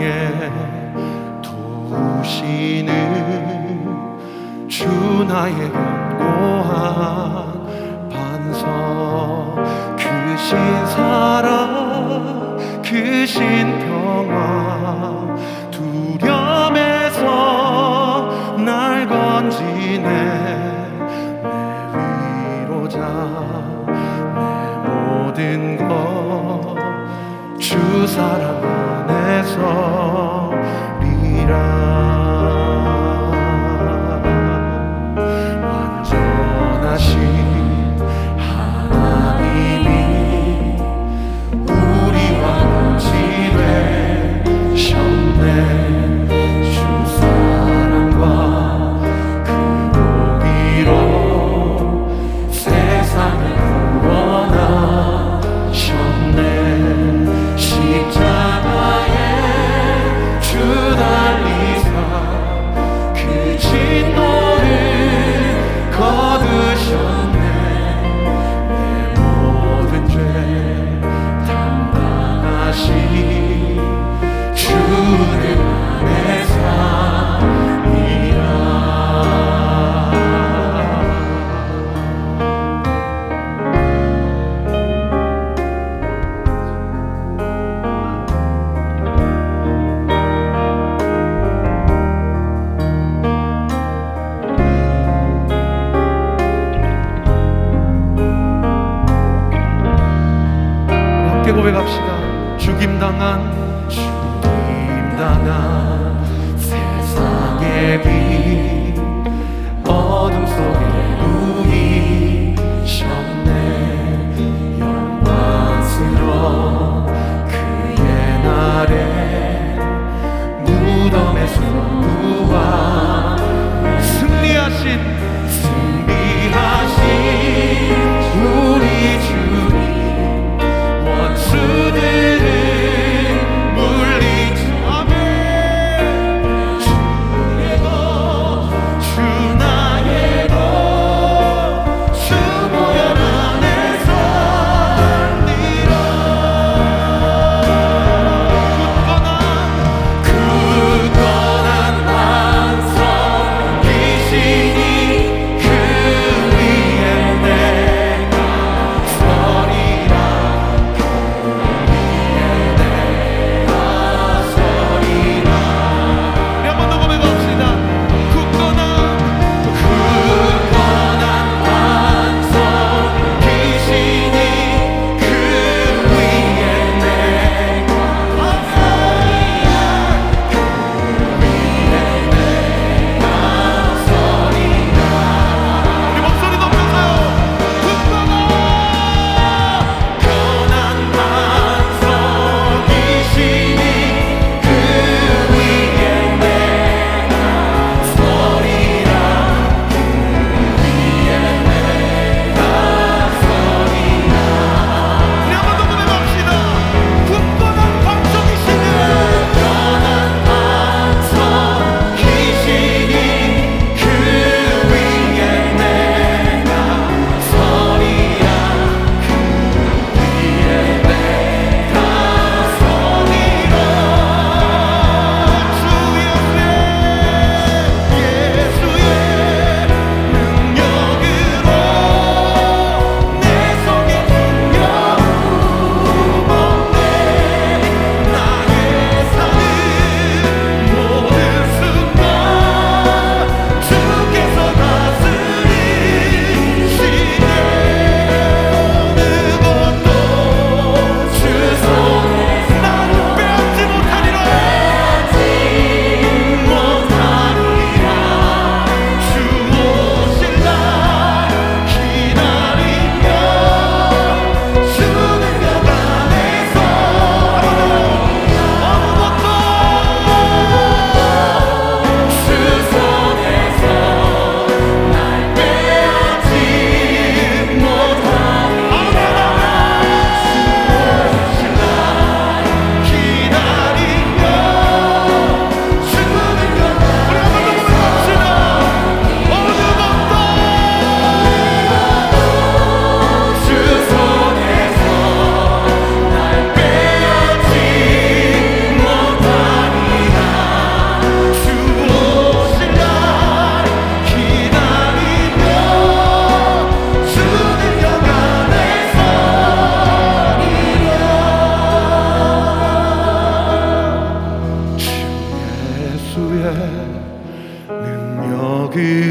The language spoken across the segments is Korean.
땅에 두시는 주 나의 견고한 반석 그신 사랑 그신 평화 두려움에서 날 건지네. 내 위로자 내 모든 것 주 사랑 되서리라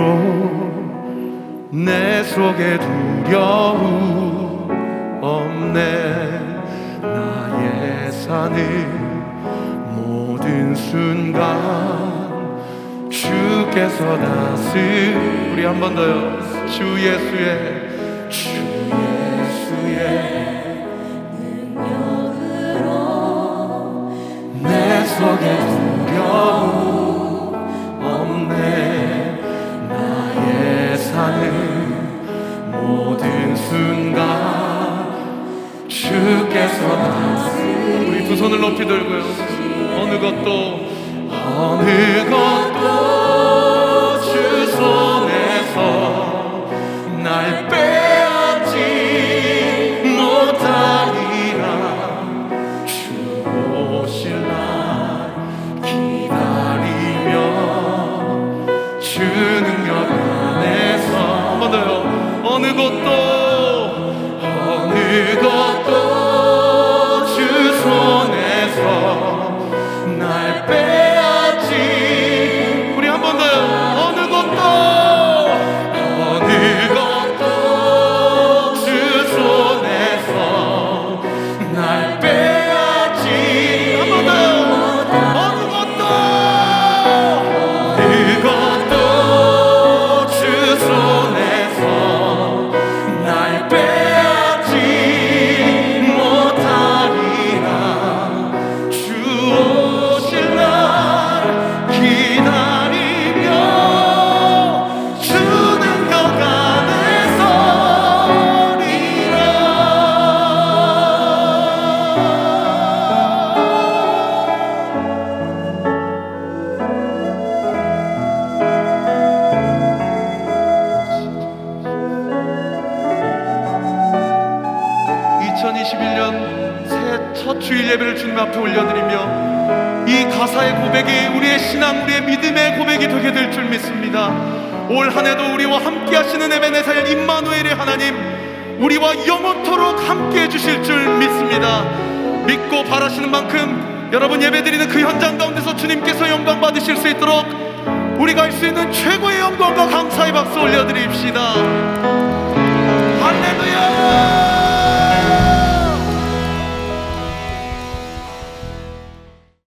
능력으로 내 속에 두려움 없네. 나의 사는 모든 순간 주께서 다스 우리 한 번 더요. 주 예수의 주 예수의 내 속에 우리 두 손을 높이 들고요. 어느 것도 어느 것도 주 손에서 날 빼앗지 못하리라. 주 오실 날 기다리며 주 능력 안에서. 어느 것도 어느 것도 이루게 될 줄 믿습니다. 올 한해도 우리와 함께 하시는 에베네사연 임마누엘의 하나님 우리와 영원토록 함께 해주실 줄 믿습니다. 믿고 바라시는 만큼 여러분 예배드리는 그 현장 가운데서 주님께서 영광 받으실 수 있도록 우리가 할 수 있는 최고의 영광과 감사의 박수 올려드립시다. 할렐루야!